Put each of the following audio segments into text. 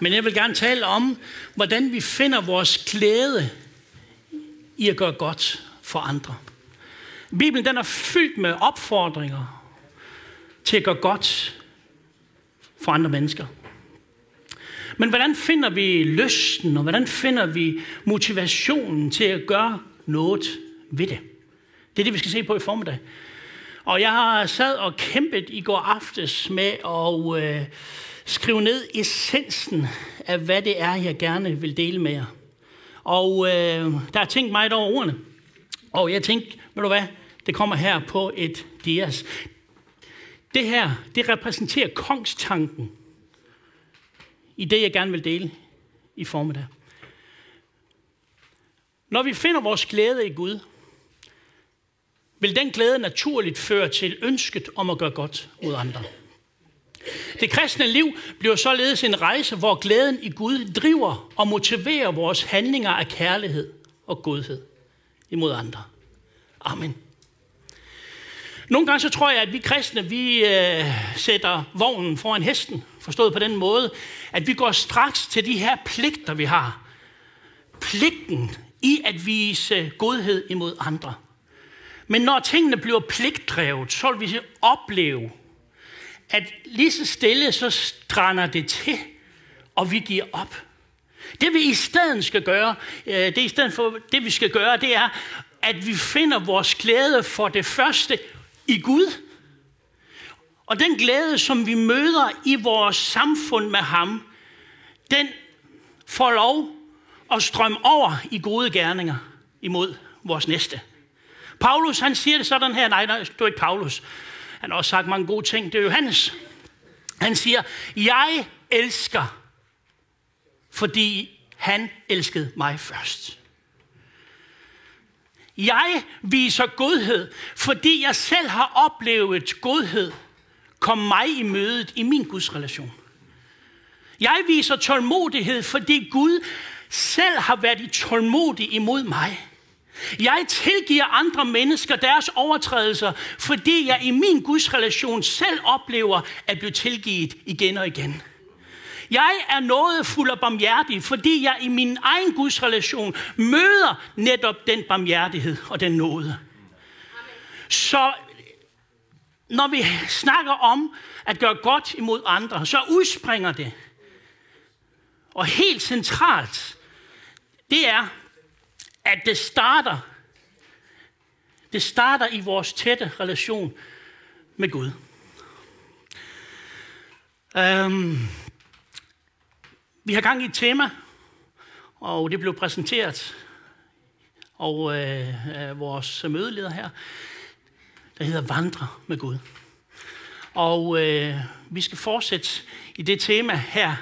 Men jeg vil gerne tale om, hvordan vi finder vores glæde i at gøre godt for andre. Bibelen den er fyldt med opfordringer til at gøre godt for andre mennesker. Men hvordan finder vi lysten, og hvordan finder vi motivationen til at gøre noget ved det? Det er det, vi skal se på i formiddag. Og jeg har sad og kæmpet i går aftes med at øh, skrive ned essensen af, hvad det er, jeg gerne vil dele med jer. Og øh, der er tænkt meget over ordene. Og jeg tænkte, ved du hvad, det kommer her på et dias. Det her, det repræsenterer kongstanken i det, jeg gerne vil dele i formiddag. Når vi finder vores glæde i Gud, vil den glæde naturligt føre til ønsket om at gøre godt mod andre. Det kristne liv bliver således en rejse, hvor glæden i Gud driver og motiverer vores handlinger af kærlighed og godhed imod andre. Amen. Nogle gange så tror jeg, at vi kristne, vi øh, sætter vognen foran hesten, forstået på den måde, at vi går straks til de her pligter, vi har. Pligten i at vise godhed imod andre. Men når tingene bliver pligtdrevet, så vil vi opleve, at lige så stille, så strander det til, og vi giver op. Det vi i stedet skal gøre, øh, det i stedet for det vi skal gøre, det er, at vi finder vores glæde for det første i Gud. Og den glæde, som vi møder i vores samfund med ham, den får lov at strømme over i gode gerninger imod vores næste. Paulus, han siger det sådan her. Nej, nej, det er ikke Paulus. Han har også sagt mange gode ting. Det er Johannes. Han siger, jeg elsker, fordi han elskede mig først. Jeg viser godhed, fordi jeg selv har oplevet godhed kom mig i mødet i min Guds relation. Jeg viser tålmodighed, fordi Gud selv har været i tålmodig imod mig. Jeg tilgiver andre mennesker deres overtrædelser, fordi jeg i min Guds relation selv oplever at blive tilgivet igen og igen. Jeg er noget fuld af barmhjertig, fordi jeg i min egen Guds relation møder netop den barmhjertighed og den nåde. Så når vi snakker om at gøre godt imod andre, så udspringer det. Og helt centralt, det er, at det starter, det starter i vores tætte relation med Gud. Um, vi har gang i et tema, og det blev præsenteret og øh, af vores mødeleder her, der hedder Vandre med Gud. Og øh, vi skal fortsætte i det tema her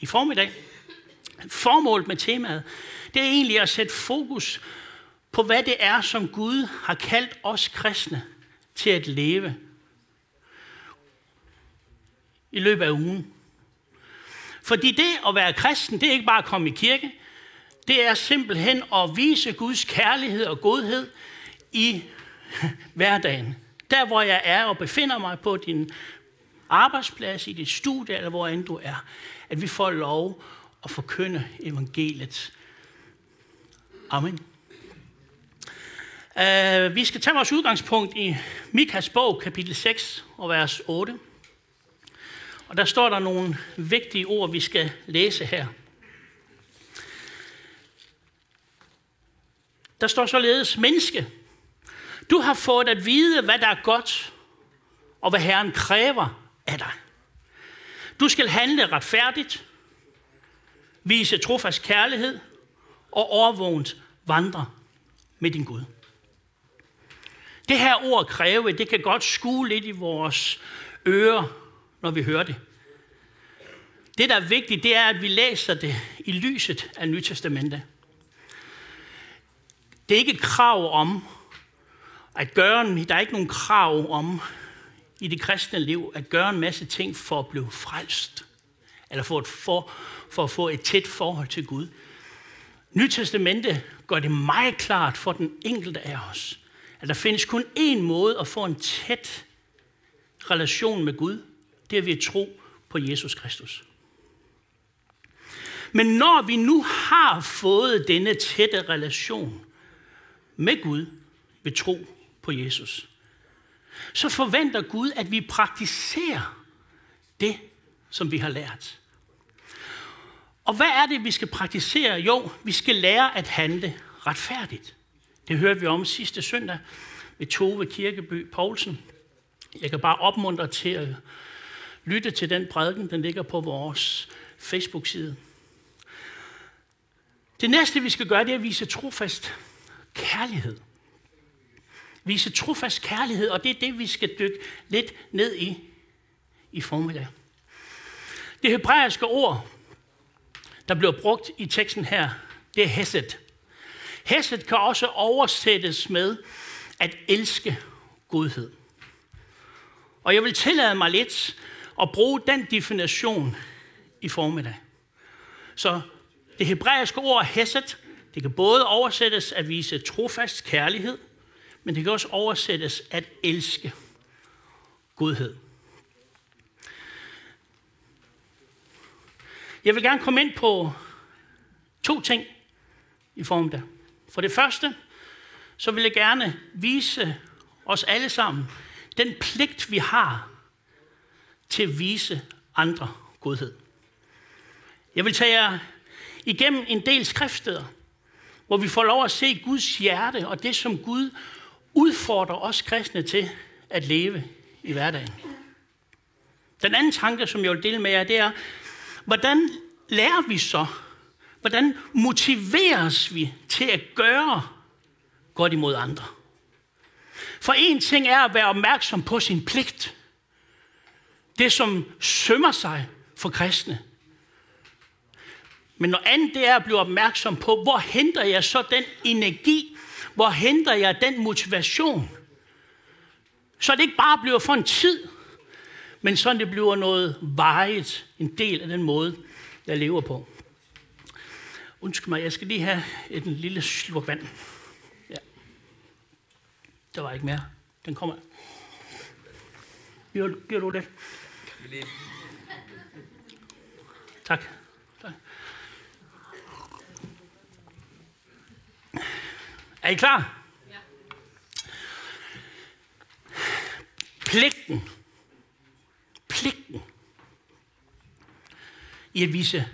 i formiddag. Formålet med temaet, det er egentlig at sætte fokus på, hvad det er, som Gud har kaldt os kristne til at leve i løbet af ugen. Fordi det at være kristen, det er ikke bare at komme i kirke. Det er simpelthen at vise Guds kærlighed og godhed i hverdagen. Der, hvor jeg er og befinder mig på din arbejdsplads, i dit studie, eller hvor end du er. At vi får lov at forkynde evangeliet. Amen. Uh, vi skal tage vores udgangspunkt i Mikas bog, kapitel 6 og vers 8. Og der står der nogle vigtige ord, vi skal læse her. Der står således, menneske, du har fået at vide, hvad der er godt, og hvad Herren kræver af dig. Du skal handle retfærdigt, vise trofast kærlighed og overvågent vandre med din Gud. Det her ord kræve, det kan godt skue lidt i vores ører, når vi hører det. Det, der er vigtigt, det er, at vi læser det i lyset af Nytestamentet. Det er ikke et krav om at gøre, der er ikke nogen krav om i det kristne liv at gøre en masse ting for at blive frelst. Eller for at for, for at få et tæt forhold til Gud. Nytestamentet gør det meget klart for den enkelte af os, at der findes kun én måde at få en tæt relation med Gud. Det er ved at tro på Jesus Kristus. Men når vi nu har fået denne tætte relation med Gud ved tro på Jesus, så forventer Gud, at vi praktiserer det, som vi har lært. Og hvad er det, vi skal praktisere? Jo, vi skal lære at handle retfærdigt. Det hørte vi om sidste søndag ved Tove Kirkeby Poulsen. Jeg kan bare opmuntre til at lytte til den prædiken, den ligger på vores Facebook-side. Det næste, vi skal gøre, det er at vise trofast kærlighed. Vise trofast kærlighed, og det er det, vi skal dykke lidt ned i i formiddag. Det hebraiske ord, der bliver brugt i teksten her, det er hesed. Hesed kan også oversættes med at elske godhed. Og jeg vil tillade mig lidt at bruge den definition i formiddag. Så det hebraiske ord hesed, det kan både oversættes at vise trofast kærlighed, men det kan også oversættes at elske godhed. Jeg vil gerne komme ind på to ting i formiddag. For det første, så vil jeg gerne vise os alle sammen den pligt, vi har til at vise andre godhed. Jeg vil tage jer igennem en del skriftsteder, hvor vi får lov at se Guds hjerte og det, som Gud udfordrer os kristne til at leve i hverdagen. Den anden tanke, som jeg vil dele med jer, det er, hvordan lærer vi så, hvordan motiveres vi til at gøre godt imod andre? For en ting er at være opmærksom på sin pligt. Det, som sømmer sig for kristne. Men noget andet, det er at blive opmærksom på, hvor henter jeg så den energi, hvor henter jeg den motivation, så det ikke bare bliver for en tid, men så det bliver noget vejet, en del af den måde, jeg lever på. Undskyld mig, jeg skal lige have et lille slurk vand. Ja. Der var ikke mere. Den kommer. Giver, giver du det? Tak. tak. Er I klar? Ja. Pligten. Pligten i at vise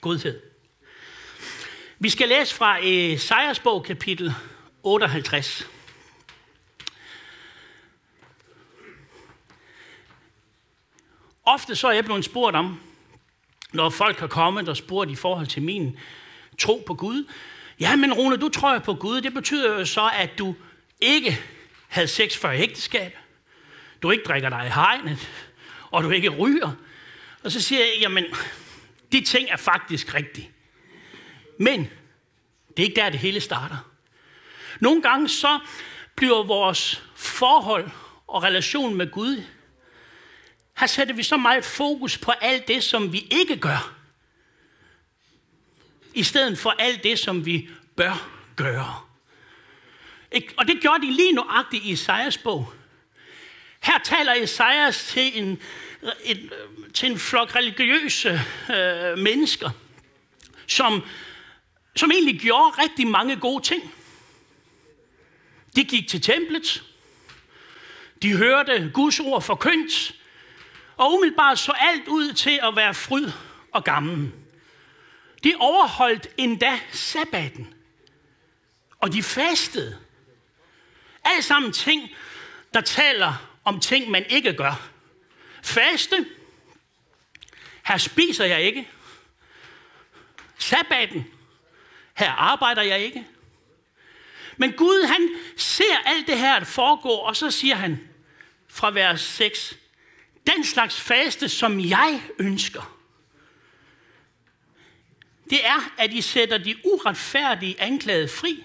godhed. Vi skal læse fra eh, Esajas bog, kapitel 58. Ofte så er jeg blevet spurgt om, når folk har kommet og spurgt i forhold til min tro på Gud. Ja, men Rune, du tror på Gud. Det betyder jo så, at du ikke havde sex før ægteskab. Du ikke drikker dig i hegnet, og du ikke ryger. Og så siger jeg, jamen, de ting er faktisk rigtige. Men det er ikke der, det hele starter. Nogle gange så bliver vores forhold og relation med Gud, her sætter vi så meget fokus på alt det, som vi ikke gør, i stedet for alt det, som vi bør gøre. Og det gjorde de lige nuagtigt i Isaias bog. Her taler Esajas til en, en, til en flok religiøse øh, mennesker, som, som egentlig gjorde rigtig mange gode ting. De gik til templet, de hørte Guds ord forkyndt, og umiddelbart så alt ud til at være fryd og gammel. De overholdt endda sabbaten, og de fastede. Alt sammen ting, der taler om ting, man ikke gør. Faste. Her spiser jeg ikke. Sabbaten. Her arbejder jeg ikke. Men Gud, han ser alt det her foregå, og så siger han fra vers 6, den slags faste, som jeg ønsker, det er, at I sætter de uretfærdige anklagede fri.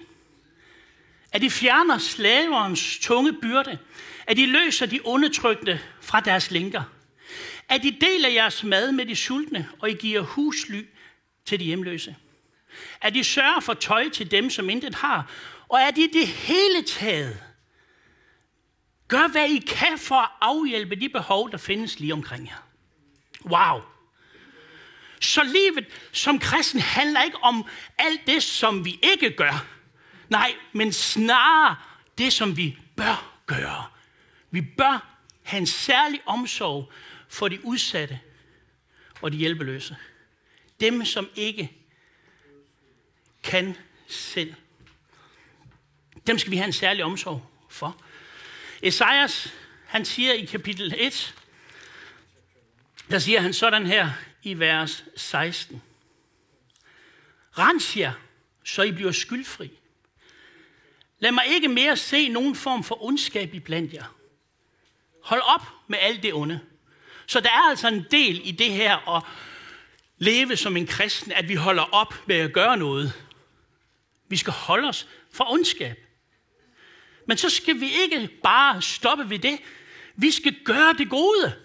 At I fjerner slaverens tunge byrde at I løser de undertrykte fra deres lænker. At I deler jeres mad med de sultne, og I giver husly til de hjemløse. At I sørger for tøj til dem, som intet har, og at I det hele taget gør, hvad I kan for at afhjælpe de behov, der findes lige omkring jer. Wow! Så livet som kristen handler ikke om alt det, som vi ikke gør. Nej, men snarere det, som vi bør gøre. Vi bør have en særlig omsorg for de udsatte og de hjælpeløse. Dem, som ikke kan selv. Dem skal vi have en særlig omsorg for. Esajas, han siger i kapitel 1, der siger han sådan her i vers 16. Rens jer, så I bliver skyldfri. Lad mig ikke mere se nogen form for ondskab i blandt jer. Hold op med alt det onde. Så der er altså en del i det her at leve som en kristen, at vi holder op med at gøre noget. Vi skal holde os fra ondskab. Men så skal vi ikke bare stoppe ved det. Vi skal gøre det gode.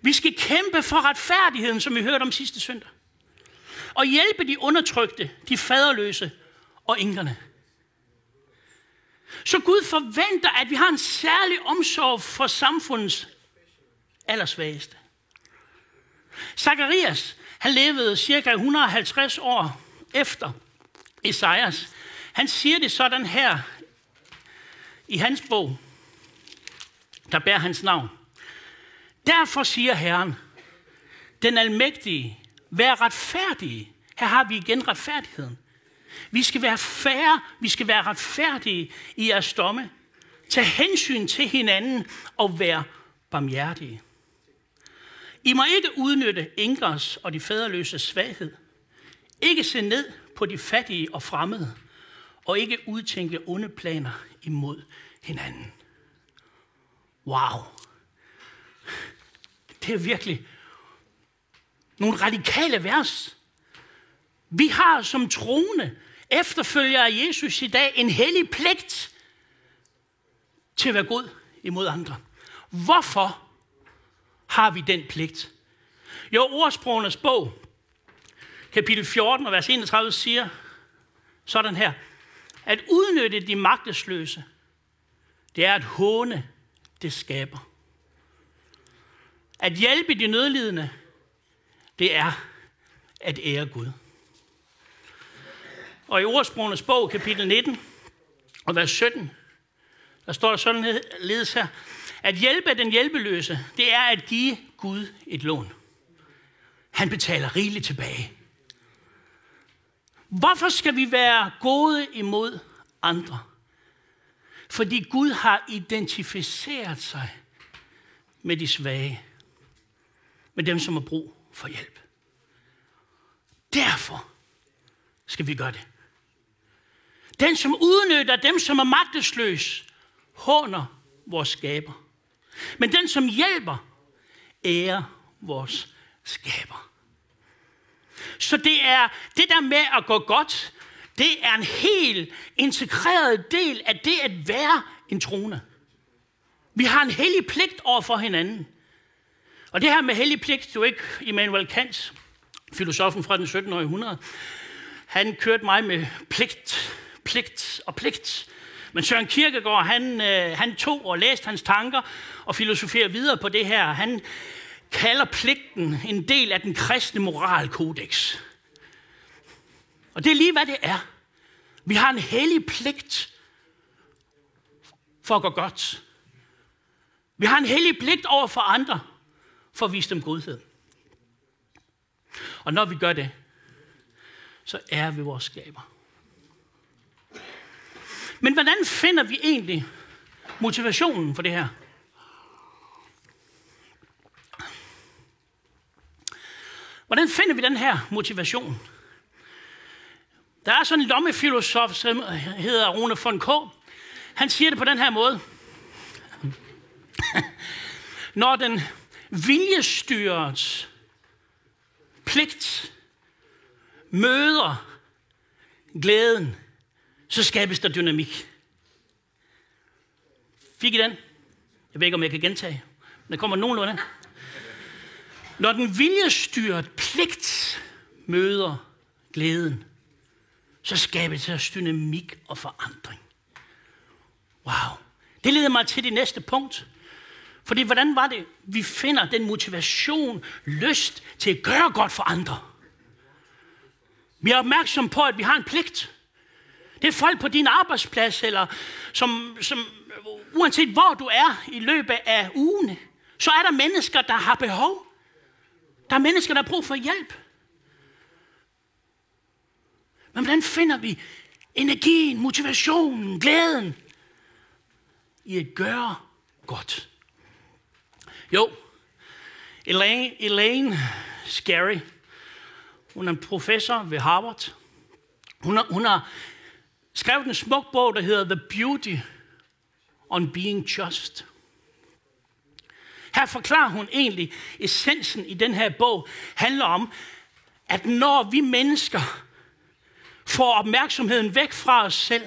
Vi skal kæmpe for retfærdigheden, som vi hørte om sidste søndag. Og hjælpe de undertrykte, de faderløse og inkerne. Så Gud forventer, at vi har en særlig omsorg for samfundets allersvageste. Zacharias, han levede cirka 150 år efter Esajas. Han siger det sådan her i hans bog, der bærer hans navn. Derfor siger Herren, den almægtige, vær retfærdige. Her har vi igen retfærdigheden. Vi skal være færre, vi skal være retfærdige i jeres domme. Tag hensyn til hinanden og vær barmhjertige. I må ikke udnytte enkers og de faderløse svaghed. Ikke se ned på de fattige og fremmede, og ikke udtænke onde planer imod hinanden. Wow. Det er virkelig nogle radikale vers. Vi har som troende efterfølger af Jesus i dag en hellig pligt til at være god imod andre. Hvorfor har vi den pligt? Jo, ordsprogenes bog, kapitel 14 og vers 31 siger sådan her, at udnytte de magtesløse, det er at håne det skaber. At hjælpe de nødlidende, det er at ære Gud. Og i ordsprogenes bog, kapitel 19 og vers 17, der står der sådan ledes her, at hjælpe den hjælpeløse, det er at give Gud et lån. Han betaler rigeligt tilbage. Hvorfor skal vi være gode imod andre? Fordi Gud har identificeret sig med de svage. Med dem, som har brug for hjælp. Derfor skal vi gøre det. Den, som udnytter dem, som er magtesløs, håner vores skaber. Men den, som hjælper, ærer vores skaber. Så det er det der med at gå godt, det er en helt integreret del af det at være en trone. Vi har en hellig pligt over for hinanden. Og det her med hellig pligt, det er jo ikke Immanuel Kant, filosofen fra den 17. århundrede. Han kørte mig med pligt, pligt og pligt. Men Søren Kierkegaard, han, øh, han tog og læste hans tanker og filosoferede videre på det her. Han kalder pligten en del af den kristne moralkodex. Og det er lige, hvad det er. Vi har en hellig pligt for at gå godt. Vi har en hellig pligt over for andre, for at vise dem godhed. Og når vi gør det, så er vi vores skaber. Men hvordan finder vi egentlig motivationen for det her? Hvordan finder vi den her motivation? Der er sådan en lommefilosof, som hedder Rune von K. Han siger det på den her måde. Når den viljestyrets pligt møder glæden, så skabes der dynamik. Fik I den? Jeg ved ikke, om jeg kan gentage. Men der kommer nogenlunde. Når den viljestyret pligt møder glæden, så skabes der dynamik og forandring. Wow. Det leder mig til det næste punkt. Fordi hvordan var det, vi finder den motivation, lyst til at gøre godt for andre? Vi er opmærksom på, at vi har en pligt. Det er folk på din arbejdsplads, eller som, som, uanset hvor du er i løbet af ugen, så er der mennesker, der har behov. Der er mennesker, der har brug for hjælp. Men hvordan finder vi energien, motivationen, glæden i at gøre godt? Jo, Elaine, Elaine Scary, hun er en professor ved Harvard. Hun har, hun har skrevet en smuk bog, der hedder The Beauty on Being Just. Her forklarer hun egentlig, essensen i den her bog handler om, at når vi mennesker får opmærksomheden væk fra os selv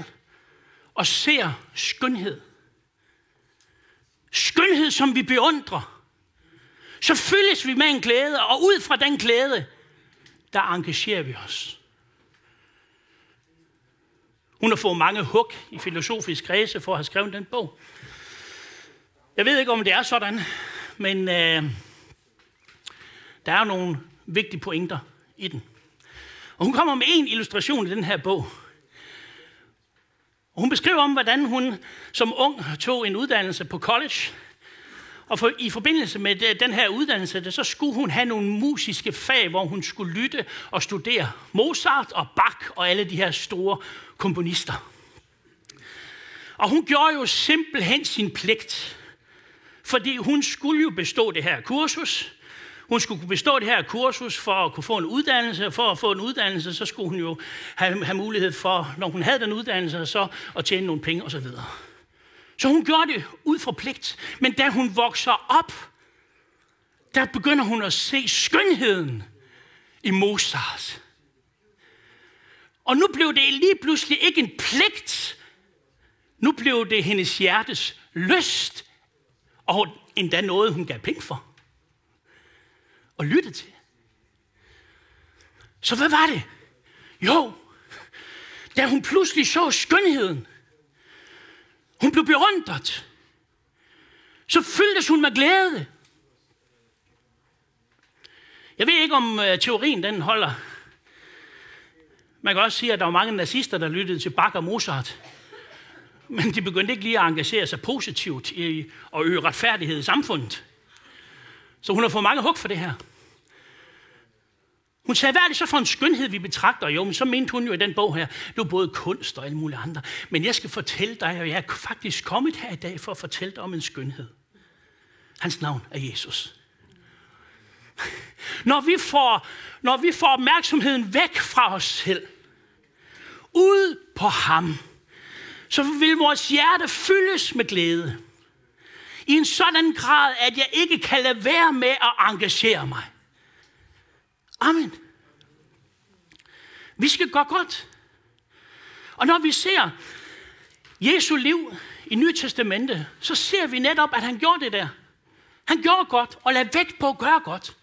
og ser skønhed, skønhed, som vi beundrer, så fyldes vi med en glæde, og ud fra den glæde, der engagerer vi os. Hun har fået mange hug i filosofisk kredse for at have skrevet den bog. Jeg ved ikke, om det er sådan, men øh, der er nogle vigtige pointer i den. Og hun kommer med en illustration i den her bog. Og hun beskriver om, hvordan hun som ung tog en uddannelse på college. Og for, i forbindelse med den her uddannelse, så skulle hun have nogle musiske fag, hvor hun skulle lytte og studere Mozart og Bach og alle de her store komponister. Og hun gjorde jo simpelthen sin pligt. Fordi hun skulle jo bestå det her kursus. Hun skulle kunne bestå det her kursus for at kunne få en uddannelse. For at få en uddannelse, så skulle hun jo have, have mulighed for, når hun havde den uddannelse, så at tjene nogle penge osv. Så hun gjorde det ud fra pligt. Men da hun vokser op, der begynder hun at se skønheden i Mozart. Og nu blev det lige pludselig ikke en pligt. Nu blev det hendes hjertes lyst, og endda noget, hun gav penge for. Og lytte til. Så hvad var det? Jo, da hun pludselig så skønheden, hun blev berundret. så fyldtes hun med glæde. Jeg ved ikke, om øh, teorien den holder. Man kan også sige, at der var mange nazister, der lyttede til Bach og Mozart. Men de begyndte ikke lige at engagere sig positivt i at øge retfærdighed i samfundet. Så hun har fået mange hug for det her. Hun sagde, hvad er det så for en skønhed, vi betragter? Jo, men så mente hun jo i den bog her, det var både kunst og alle mulige andre. Men jeg skal fortælle dig, og jeg er faktisk kommet her i dag for at fortælle dig om en skønhed. Hans navn er Jesus. Når vi får, når vi får opmærksomheden væk fra os selv, ud på ham, så vil vores hjerte fyldes med glæde. I en sådan grad, at jeg ikke kan lade være med at engagere mig. Amen. Vi skal gøre godt. Og når vi ser Jesu liv i Nye Testamente, så ser vi netop, at han gjorde det der. Han gjorde godt og lagde vægt på at gøre godt.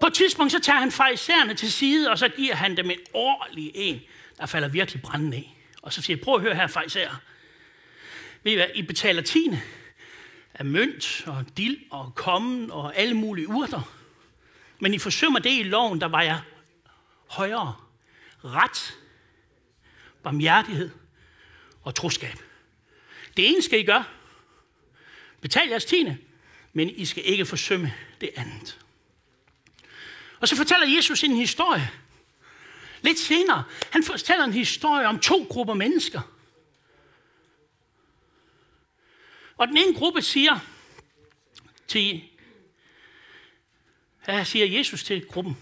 På et tidspunkt så tager han farisæerne til side, og så giver han dem en ordentlig en, der falder virkelig brændende af. Og så siger jeg, prøv at høre her, farisæer. Ved I hvad, I betaler tiende af mønt og dild og kommen og alle mulige urter. Men I forsømmer det i loven, der var jeg højere. Ret, barmhjertighed og troskab. Det ene skal I gøre. Betal jeres tiende, men I skal ikke forsømme det andet. Og så fortæller Jesus en historie. Lidt senere, han fortæller en historie om to grupper mennesker. Og den ene gruppe siger til her siger Jesus til gruppen,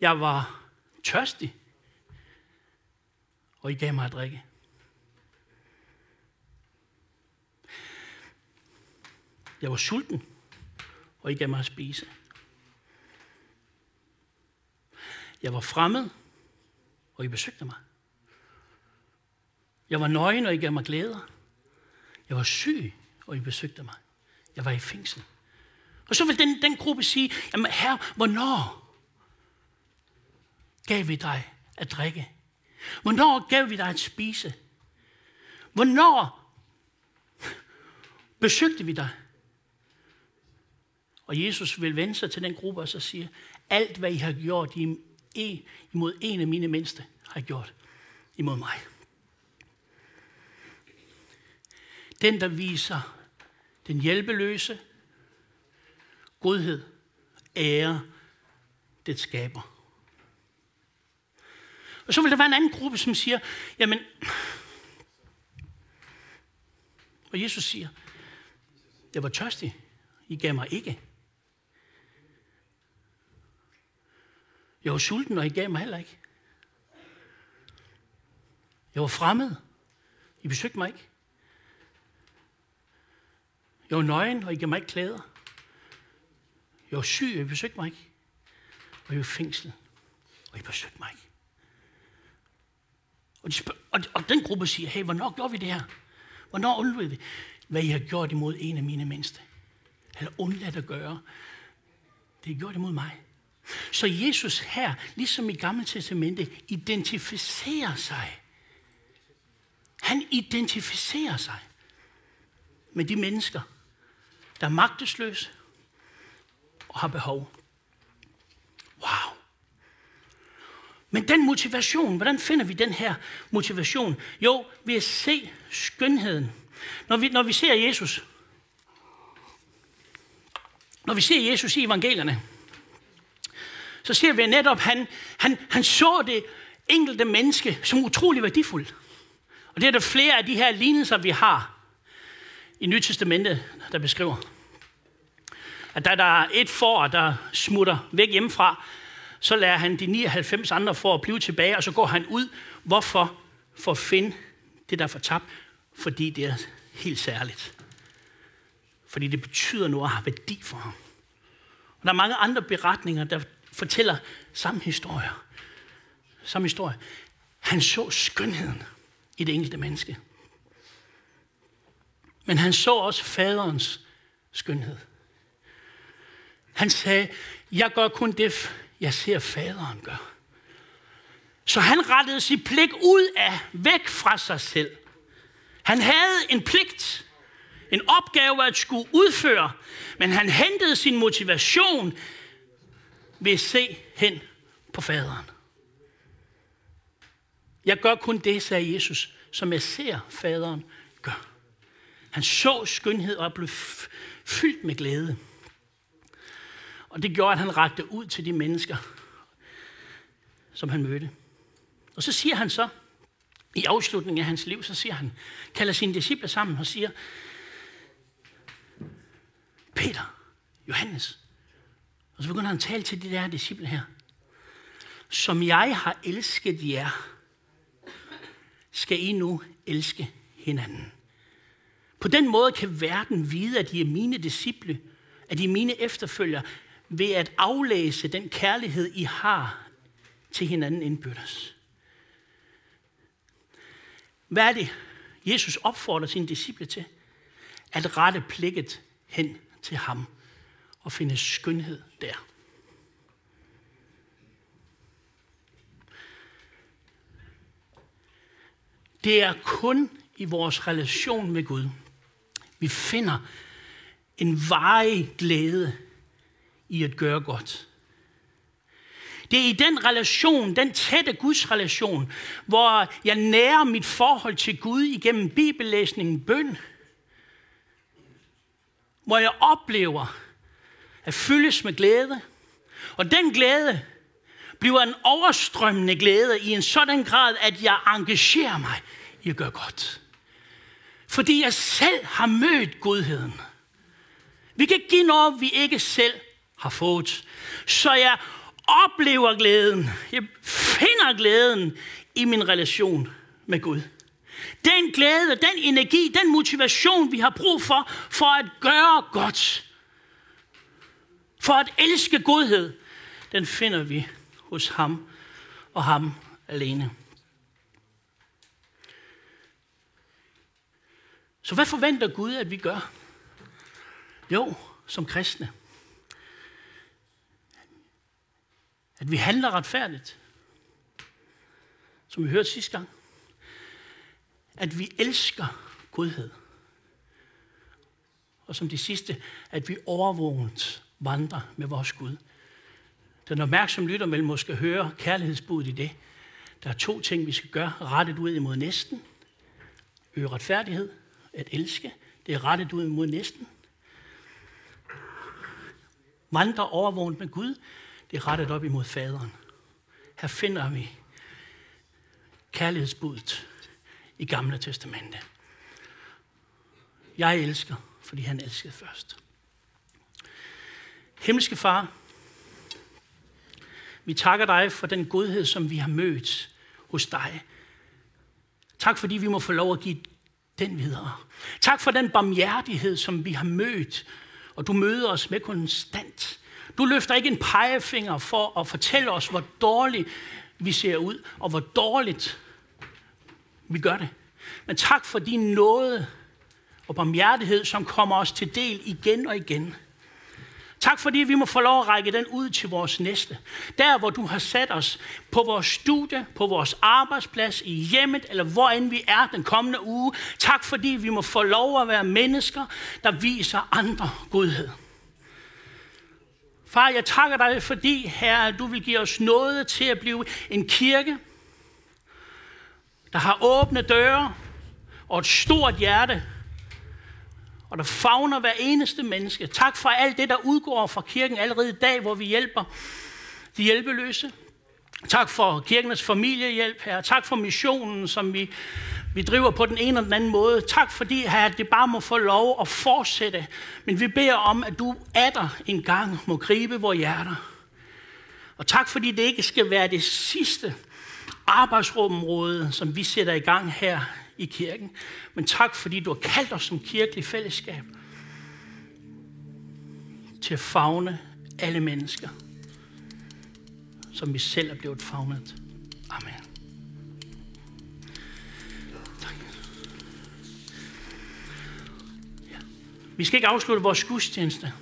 jeg var tørstig, og I gav mig at drikke. Jeg var sulten, og I gav mig at spise. Jeg var fremmed, og I besøgte mig. Jeg var nøgen, og I gav mig glæder. Jeg var syg, og I besøgte mig. Jeg var i fængsel. Og så vil den, den gruppe sige, jamen herre, hvornår gav vi dig at drikke? Hvornår gav vi dig at spise? Hvornår Besøgte vi dig? Og Jesus vil vende sig til den gruppe og så siger, alt hvad I har gjort imod en af mine mindste, har I gjort imod mig. Den, der viser den hjælpeløse godhed, ære, det skaber. Og så vil der være en anden gruppe, som siger, jamen, og Jesus siger, jeg var tørstig, I gav mig ikke. Jeg var sulten, og I gav mig heller ikke. Jeg var fremmed. I besøgte mig ikke. Jeg var nøgen, og I gav mig ikke klæder. Jeg var syg, og I besøgte mig ikke. Og jeg var fængsel, og I besøgte mig ikke. Og, de spørger, og, og den gruppe siger, hey, hvornår gjorde vi det her? Hvornår undlod vi, hvad I har gjort imod en af mine mindste? Eller undladt at gøre. Det er gjort imod mig. Så Jesus her, ligesom i Gamle Testamente, identificerer sig. Han identificerer sig med de mennesker, der er magtesløse og har behov. Wow. Men den motivation, hvordan finder vi den her motivation? Jo, ved at se skønheden. Når vi, når vi ser Jesus, når vi ser Jesus i evangelierne, så ser vi netop, at han, han, han så det enkelte menneske som utrolig værdifuldt. Og det er der flere af de her lignelser, vi har i Nyt Testamentet, der beskriver. At da der er et får, der smutter væk hjemmefra, så lærer han de 99 andre for at blive tilbage, og så går han ud. Hvorfor? For at finde det, der er fortabt. Fordi det er helt særligt. Fordi det betyder noget at have værdi for ham. Og der er mange andre beretninger, der fortæller samme historie. Samme historie. Han så skønheden i det enkelte menneske. Men han så også faderens skønhed. Han sagde, jeg gør kun det, jeg ser faderen gøre. Så han rettede sit pligt ud af, væk fra sig selv. Han havde en pligt, en opgave at skulle udføre, men han hentede sin motivation ved at se hen på faderen. Jeg gør kun det, sagde Jesus, som jeg ser faderen gør. Han så skønhed og blev fyldt med glæde. Og det gjorde, at han rakte ud til de mennesker, som han mødte. Og så siger han så, i afslutningen af hans liv, så siger han, kalder sine disciple sammen og siger, Peter, Johannes. Og så begynder han at tale til de der disciple her. Som jeg har elsket jer, skal I nu elske hinanden. På den måde kan verden vide, at de er mine disciple, at de er mine efterfølgere, ved at aflæse den kærlighed, I har til hinanden indbyrdes. Hvad er det, Jesus opfordrer sine disciple til? At rette plikket hen til ham og finde skønhed der. Det er kun i vores relation med Gud, vi finder en varig glæde i at gøre godt. Det er i den relation, den tætte Guds relation, hvor jeg nærer mit forhold til Gud igennem bibellæsning, bøn, hvor jeg oplever at fyldes med glæde. Og den glæde bliver en overstrømmende glæde i en sådan grad, at jeg engagerer mig i at gøre godt. Fordi jeg selv har mødt godheden. Vi kan give noget, vi ikke selv har fået. Så jeg oplever glæden. Jeg finder glæden i min relation med Gud. Den glæde, den energi, den motivation, vi har brug for, for at gøre godt. For at elske godhed, den finder vi hos ham og ham alene. Så hvad forventer Gud, at vi gør? Jo, som kristne. At vi handler retfærdigt. Som vi hørte sidste gang. At vi elsker godhed. Og som det sidste, at vi overvågent vandrer med vores Gud. Den opmærksom lytter vil måske høre kærlighedsbuddet i det. Der er to ting, vi skal gøre. Rettet ud imod næsten. Øge retfærdighed. At elske. Det er rettet ud imod næsten. Vandre overvågent med Gud. Det er rettet op imod faderen. Her finder vi kærlighedsbuddet i Gamle Testamente. Jeg elsker, fordi han elskede først. Himmelske Far, vi takker dig for den godhed, som vi har mødt hos dig. Tak fordi vi må få lov at give den videre. Tak for den barmhjertighed, som vi har mødt, og du møder os med konstant. Du løfter ikke en pegefinger for at fortælle os, hvor dårligt vi ser ud, og hvor dårligt vi gør det. Men tak for din nåde og barmhjertighed, som kommer os til del igen og igen. Tak fordi vi må få lov at række den ud til vores næste. Der, hvor du har sat os på vores studie, på vores arbejdsplads, i hjemmet, eller hvor end vi er den kommende uge. Tak fordi vi må få lov at være mennesker, der viser andre godhed. Far, jeg takker dig, fordi, Herre, du vil give os noget til at blive en kirke, der har åbne døre og et stort hjerte, og der fagner hver eneste menneske. Tak for alt det, der udgår fra kirken allerede i dag, hvor vi hjælper de hjælpeløse. Tak for kirkenes familiehjælp her. Tak for missionen, som vi, vi driver på den ene og den anden måde. Tak fordi at det bare må få lov at fortsætte. Men vi beder om, at du atter en gang må gribe vores hjerter. Og tak fordi det ikke skal være det sidste arbejdsrumområde, som vi sætter i gang her i kirken. Men tak, fordi du har kaldt os som kirkelig fællesskab til at fagne alle mennesker, som vi selv er blevet fagnet. Amen. Vi skal ikke afslutte vores gudstjeneste,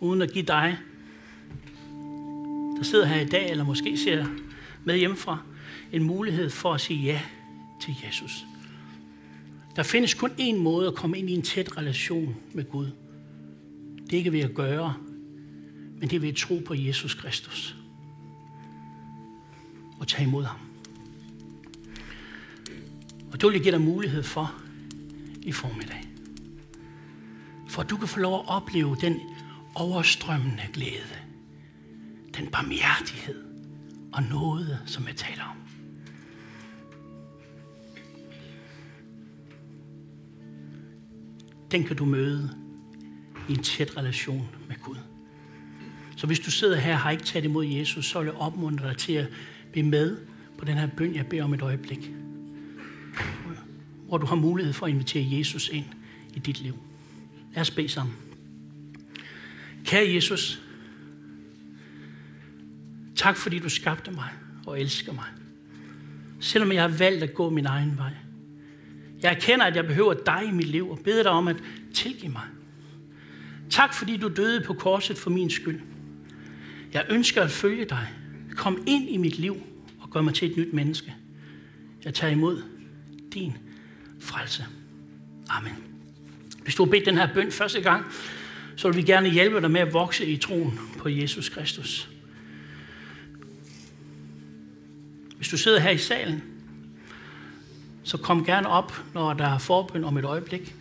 uden at give dig, der sidder her i dag, eller måske ser med hjemmefra, en mulighed for at sige ja til Jesus. Der findes kun én måde at komme ind i en tæt relation med Gud. Det er ikke ved at gøre, men det er ved at tro på Jesus Kristus. Og tage imod ham. Og det vil jeg give dig mulighed for i formiddag. For at du kan få lov at opleve den overstrømmende glæde. Den barmhjertighed og noget, som jeg taler om. den kan du møde i en tæt relation med Gud. Så hvis du sidder her og har ikke taget imod Jesus, så vil jeg opmuntre dig til at blive med på den her bøn, jeg beder om et øjeblik. Hvor du har mulighed for at invitere Jesus ind i dit liv. Lad os bede sammen. Kære Jesus, tak fordi du skabte mig og elsker mig. Selvom jeg har valgt at gå min egen vej. Jeg erkender, at jeg behøver dig i mit liv og beder dig om at tilgive mig. Tak fordi du døde på korset for min skyld. Jeg ønsker at følge dig. Kom ind i mit liv og gør mig til et nyt menneske. Jeg tager imod din frelse. Amen. Hvis du har bedt den her bøn første gang, så vil vi gerne hjælpe dig med at vokse i troen på Jesus Kristus. Hvis du sidder her i salen, så kom gerne op, når der er forbøn om et øjeblik,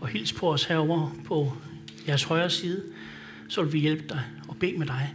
og hils på os herover på jeres højre side, så vil vi hjælpe dig og bede med dig